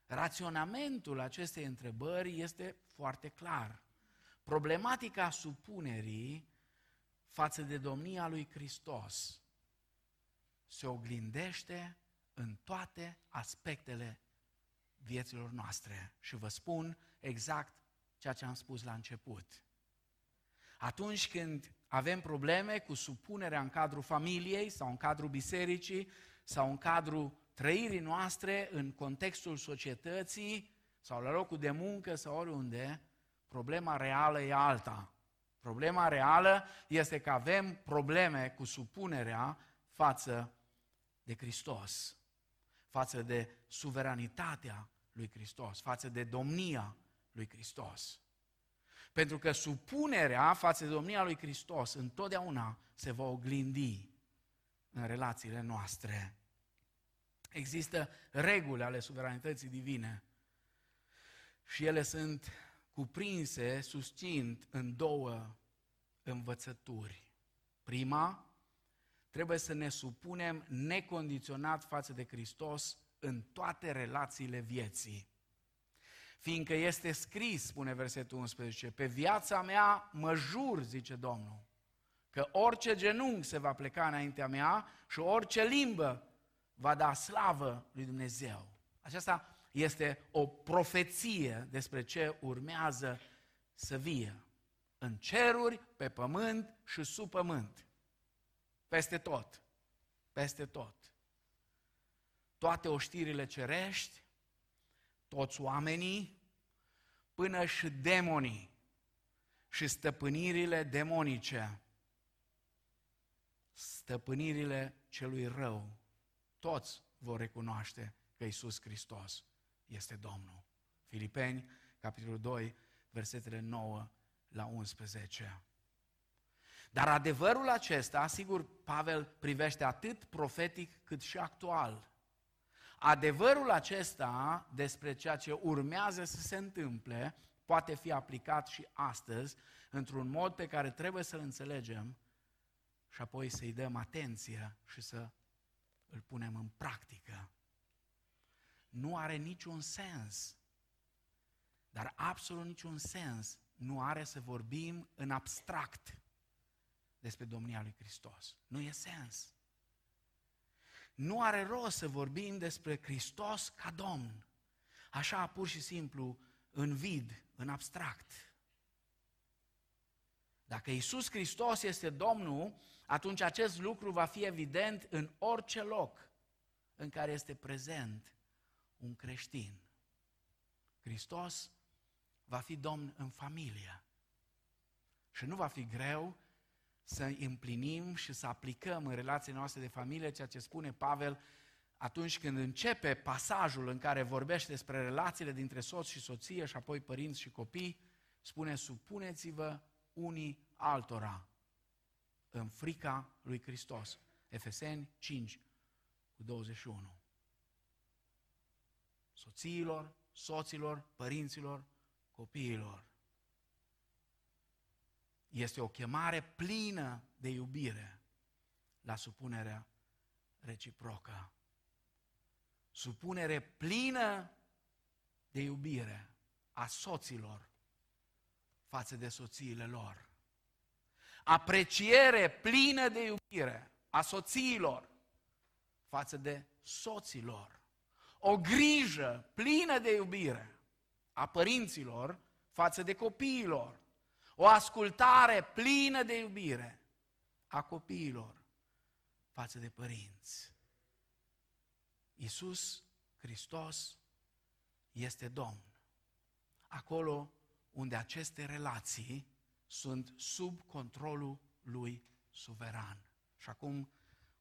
Raționamentul acestei întrebări este foarte clar. Problematica supunerii față de domnia lui Hristos se oglindește în toate aspectele vieților noastre. Și vă spun exact ceea ce am spus la început. Atunci când avem probleme cu supunerea în cadrul familiei sau în cadrul bisericii sau în cadrul trăirii noastre în contextul societății sau la locul de muncă sau oriunde, problema reală e alta. Problema reală este că avem probleme cu supunerea față de Hristos, față de suveranitatea lui Hristos, față de domnia lui Hristos. Pentru că supunerea față de domnia lui Hristos întotdeauna se va oglindi în relațiile noastre. Există reguli ale suveranității divine și ele sunt cuprinse, susțin în două învățături. Prima, trebuie să ne supunem necondiționat față de Hristos în toate relațiile vieții. Fiindcă este scris, spune versetul 11, pe viața mea mă jur, zice Domnul, că orice genunchi se va pleca înaintea mea și orice limbă va da slavă lui Dumnezeu. Aceasta este o profeție despre ce urmează să vie. În ceruri, pe pământ și sub pământ. Peste tot. Peste tot. Toate oștirile cerești, toți oamenii, până și demonii și stăpânirile demonice, stăpânirile celui rău, toți vor recunoaște că Isus Hristos este Domnul. Filipeni, capitolul 2, versetele 9 la 11. Dar adevărul acesta, sigur, Pavel privește atât profetic cât și actual. Adevărul acesta despre ceea ce urmează să se întâmple poate fi aplicat și astăzi într-un mod pe care trebuie să-l înțelegem și apoi să-i dăm atenție și să îl punem în practică. Nu are niciun sens, dar absolut niciun sens nu are să vorbim în abstract despre domnia lui Hristos. Nu e sens. Nu are rost să vorbim despre Hristos ca Domn, așa pur și simplu în vid, în abstract. Dacă Isus Hristos este Domnul, atunci acest lucru va fi evident în orice loc în care este prezent un creștin. Hristos va fi Domn în familie. Și nu va fi greu să împlinim și să aplicăm în relațiile noastre de familie ceea ce spune Pavel atunci când începe pasajul în care vorbește despre relațiile dintre soț și soție și apoi părinți și copii, spune supuneți-vă unii altora în frica lui Hristos. Efeseni 5 cu 21. Soțiilor, soților, părinților, copiilor. Este o chemare plină de iubire la supunerea reciprocă. Supunere plină de iubire a soților față de soțiile lor. Apreciere plină de iubire a soțiilor față de soților. O grijă plină de iubire a părinților față de copiilor. O ascultare plină de iubire a copiilor față de părinți. Iisus Hristos este Domn. Acolo unde aceste relații sunt sub controlul lui suveran. Și acum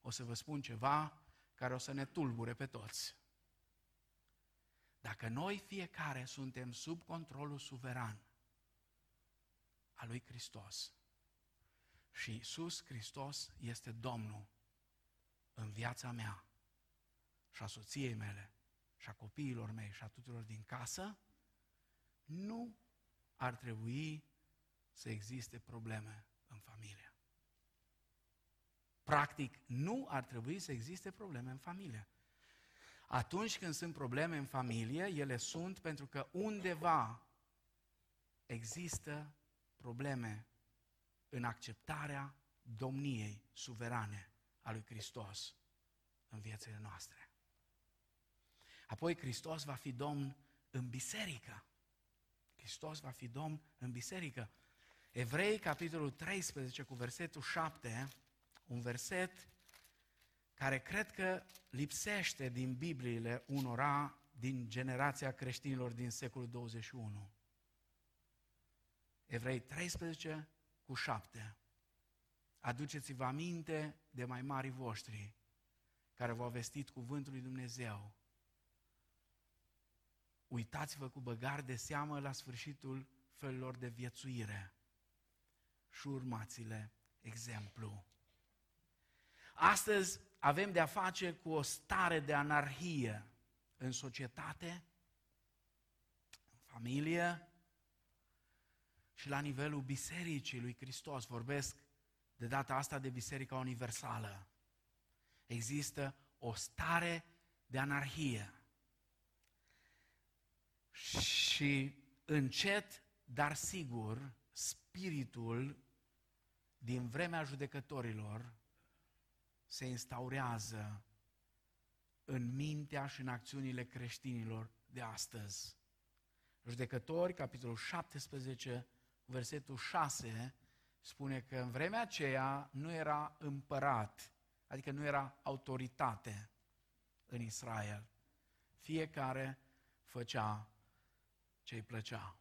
o să vă spun ceva care o să ne tulbure pe toți. Dacă noi fiecare suntem sub controlul suveran al lui Hristos și Iisus Hristos este Domnul în viața mea și a soției mele și a copiilor mei și a tuturor din casă, nu ar trebui să existe probleme în familie. Practic, nu ar trebui să existe probleme în familie. Atunci când sunt probleme în familie, ele sunt pentru că undeva există probleme în acceptarea domniei suverane a lui Hristos în viețile noastre. Apoi Hristos va fi Domn în biserică. Hristos va fi Domn în biserică. Evrei, capitolul 13, cu versetul 7, un verset care cred că lipsește din Bibliile unora din generația creștinilor din secolul 21. Evrei 13 cu 7. Aduceți-vă aminte de mai mari voștri care v-au vestit cuvântul lui Dumnezeu. Uitați-vă cu băgar de seamă la sfârșitul felilor de viețuire și urmați-le exemplu. Astăzi avem de-a face cu o stare de anarhie în societate, în familie și la nivelul Bisericii lui Hristos. Vorbesc de data asta de Biserica Universală. Există o stare de anarhie. Și încet, dar sigur, spiritul din vremea judecătorilor se instaurează în mintea și în acțiunile creștinilor de astăzi. Judecători, capitolul 17, versetul 6, spune că în vremea aceea nu era împărat, adică nu era autoritate în Israel. Fiecare făcea ce îi plăcea.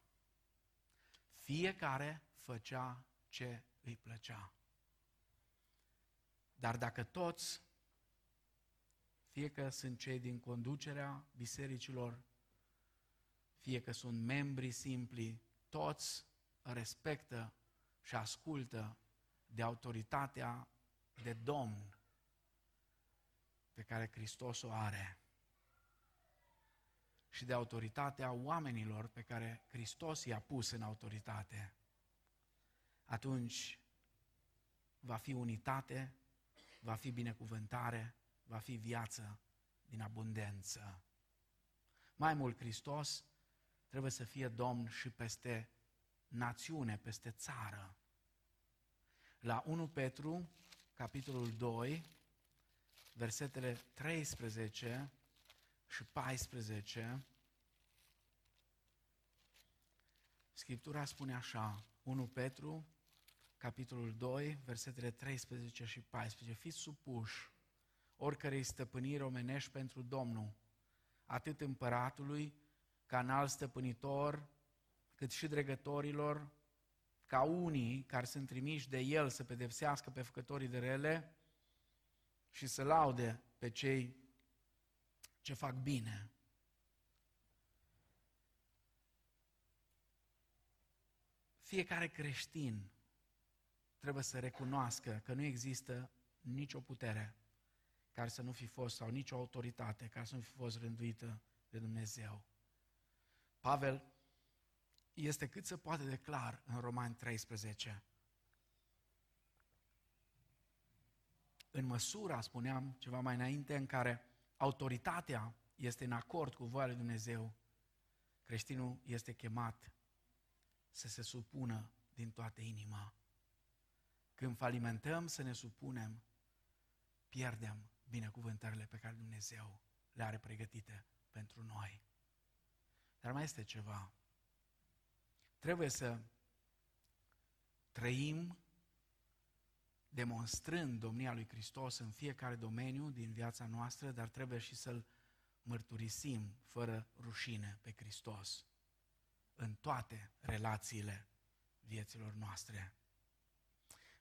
Fiecare făcea ce îi plăcea. Dar dacă toți, fie că sunt cei din conducerea bisericilor, fie că sunt membri simpli, toți respectă și ascultă de autoritatea de Domn pe care Hristos o are și de autoritatea oamenilor pe care Hristos i-a pus în autoritate, atunci va fi unitate, va fi binecuvântare, va fi viață din abundență. Mai mult, Hristos trebuie să fie Domn și peste națiune, peste țară. La 1 Petru, capitolul 2, versetele 13 și 14, Scriptura spune așa, 1 Petru, capitolul 2, versetele 13 și 14. Fiți supuși oricărei stăpâniri omenești pentru Domnul, atât împăratului, ca înalt stăpânitor, cât și dregătorilor, ca unii care sunt trimiși de El să pedepsească pe făcătorii de rele și să laude pe cei ce fac bine. Fiecare creștin trebuie să recunoască că nu există nicio putere care să nu fi fost, sau nicio autoritate care să nu fi fost rânduită de Dumnezeu. Pavel este cât se poate de clar în Romani 13. În măsura, spuneam ceva mai înainte, în care autoritatea este în acord cu voia lui Dumnezeu, creștinul este chemat să se supună din toată inima. Când falimentăm să ne supunem, pierdem binecuvântările pe care Dumnezeu le are pregătite pentru noi. Dar mai este ceva. Trebuie să trăim demonstrând domnia lui Hristos în fiecare domeniu din viața noastră, dar trebuie și să-L mărturisim fără rușine pe Hristos în toate relațiile vieților noastre.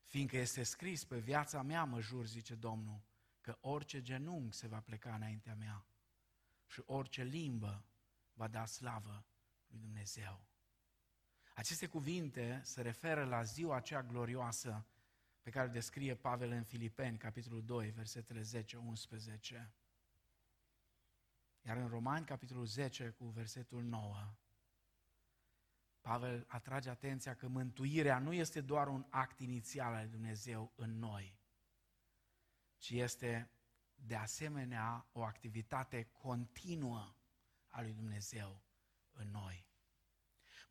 Fiindcă este scris pe viața mea, mă jur, zice Domnul, că orice genunchi se va pleca înaintea mea și orice limbă va da slavă lui Dumnezeu. Aceste cuvinte se referă la ziua aceea glorioasă pe care o descrie Pavel în Filipeni, capitolul 2, versetele 10-11. Iar în Romani, capitolul 10, cu versetul 9, Pavel atrage atenția că mântuirea nu este doar un act inițial al Dumnezeu în noi, ci este de asemenea o activitate continuă a lui Dumnezeu în noi.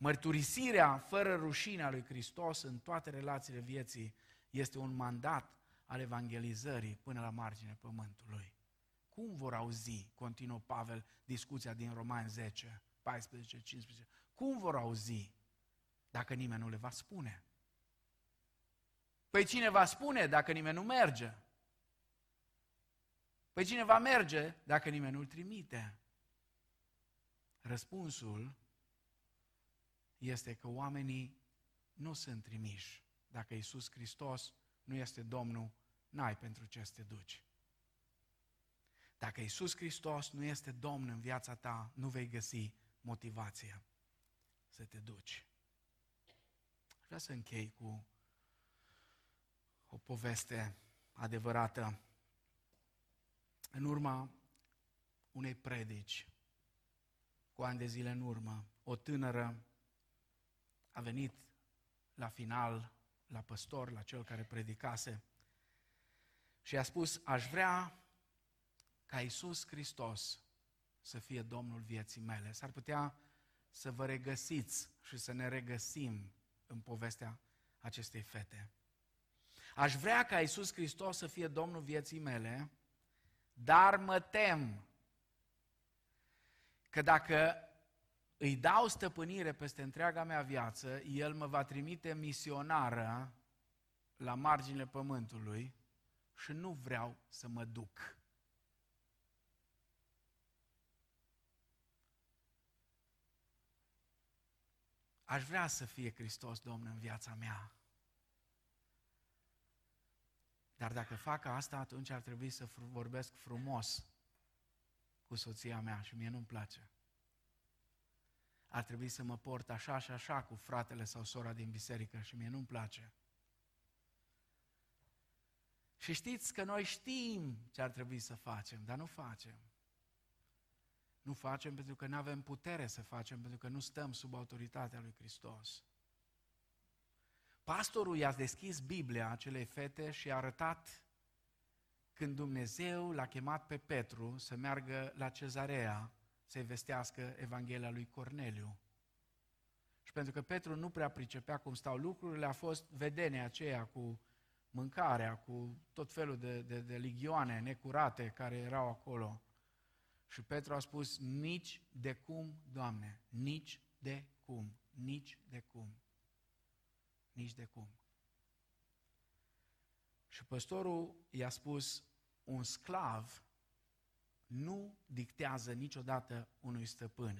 Mărturisirea fără rușine a lui Hristos în toate relațiile vieții este un mandat al evangelizării până la marginea pământului. Cum vor auzi, continuă Pavel, discuția din Romani 10, 14, 15, cum vor auzi dacă nimeni nu le va spune? Păi cine va spune dacă nimeni nu merge? Păi cine va merge dacă nimeni nu-l trimite? Răspunsul este că oamenii nu sunt trimiși. Dacă Isus Hristos nu este Domnul, n-ai pentru ce să te duci. Dacă Isus Hristos nu este Domn în viața ta, nu vei găsi motivație să te duci. Vreau să închei cu o poveste adevărată. În urma unei predici, cu ani de zile în urmă, o tânără a venit la final, la păstor, la cel care predicase, și a spus, aș vrea ca Isus Hristos să fie Domnul vieții mele. S-ar putea să vă regăsiți și să ne regăsim în povestea acestei fete. Aș vrea ca Isus Hristos să fie Domnul vieții mele, dar mă tem că dacă îi dau stăpânire peste întreaga mea viață, El mă va trimite misionară la marginile pământului și nu vreau să mă duc. Aș vrea să fie Hristos Domn în viața mea. Dar dacă fac asta, atunci ar trebui să vorbesc frumos cu soția mea și mie nu-mi place. Ar trebui să mă port așa și așa cu fratele sau sora din biserică și mie nu-mi place. Și știți că noi știm ce ar trebui să facem, dar nu facem. Nu facem pentru că nu avem putere să facem, pentru că nu stăm sub autoritatea lui Hristos. Pastorul i-a deschis Biblia acelei fete și a arătat când Dumnezeu l-a chemat pe Petru să meargă la Cezarea să-i vestească Evanghelia lui Corneliu. Și pentru că Petru nu prea pricepea cum stau lucrurile, a fost vedenia aceea cu mâncarea, cu tot felul de, de, de ligioane necurate care erau acolo. Și Petru a spus, nici de cum, Doamne, nici de cum, nici de cum, nici de cum. Și păstorul i-a spus, un sclav nu dictează niciodată unui stăpân.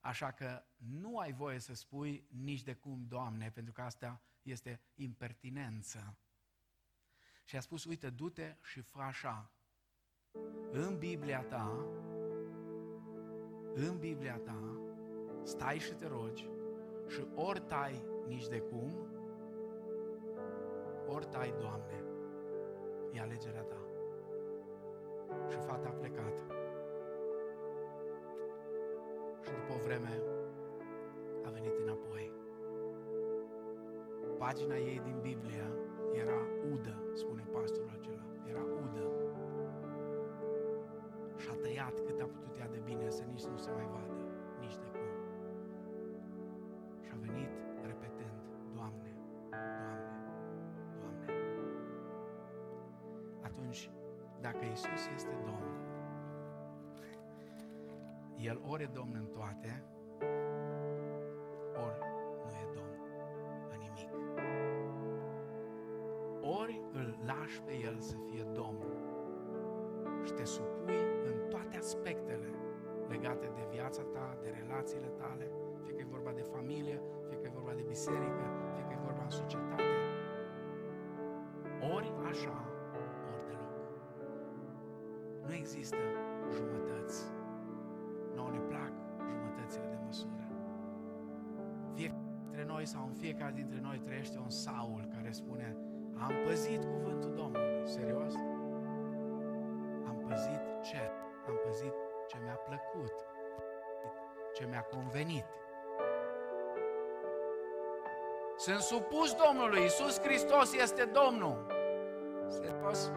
Așa că nu ai voie să spui nici de cum, Doamne, pentru că asta este impertinență. Și a spus, uite, du-te și fă așa. În Biblia ta, în Biblia ta, stai și te rogi și ori tai nici de cum, ori tai, Doamne, e alegerea ta. Și fata a plecat. Și după o vreme a venit înapoi. Pagina ei din Biblie era udă, spune pastorul acela. Dacă Isus este Domn, El ori e Domn în toate, există jumătăți. Nouă ne plac jumătățile de măsură. Fiecare dintre noi sau în fiecare dintre noi trăiește un Saul care spune am păzit cuvântul Domnului. Serios? Am păzit ce? Am păzit ce mi-a plăcut, ce mi-a convenit. Sunt supus Domnului, Iisus Hristos este Domnul. Serios?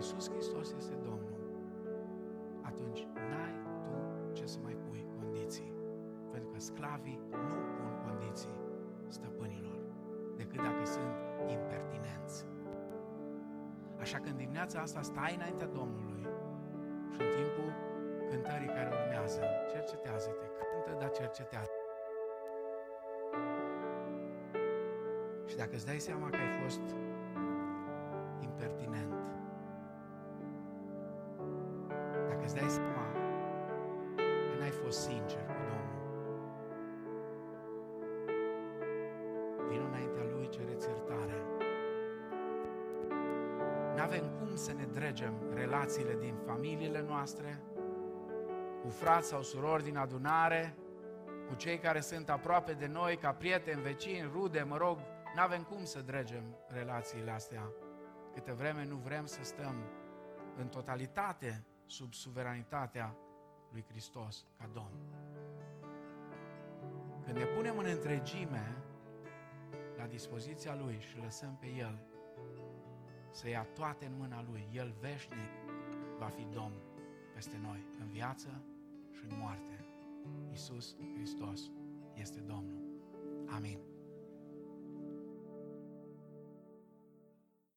Dacă Iisus Hristos este Domnul, atunci n-ai tu ce să mai pui condiții. Pentru că sclavii nu pun condiții stăpânilor, decât dacă sunt impertinenți. Așa că în dimineața asta stai înaintea Domnului și în timpul cântării care urmează, cercetează-te, cântă, dar cercetează. Și dacă îți dai seama că ai fost frați sau surori din adunare, cu cei care sunt aproape de noi, ca prieteni, vecini, rude, mă rog, nu avem cum să dregem relațiile astea câte vreme nu vrem să stăm în totalitate sub suveranitatea lui Hristos ca Domn. Când ne punem în întregime la dispoziția Lui și lăsăm pe El să ia toate în mâna Lui, El veșnic va fi Domn peste noi, în viață și în moarte. Iisus Hristos este Domnul. Amin.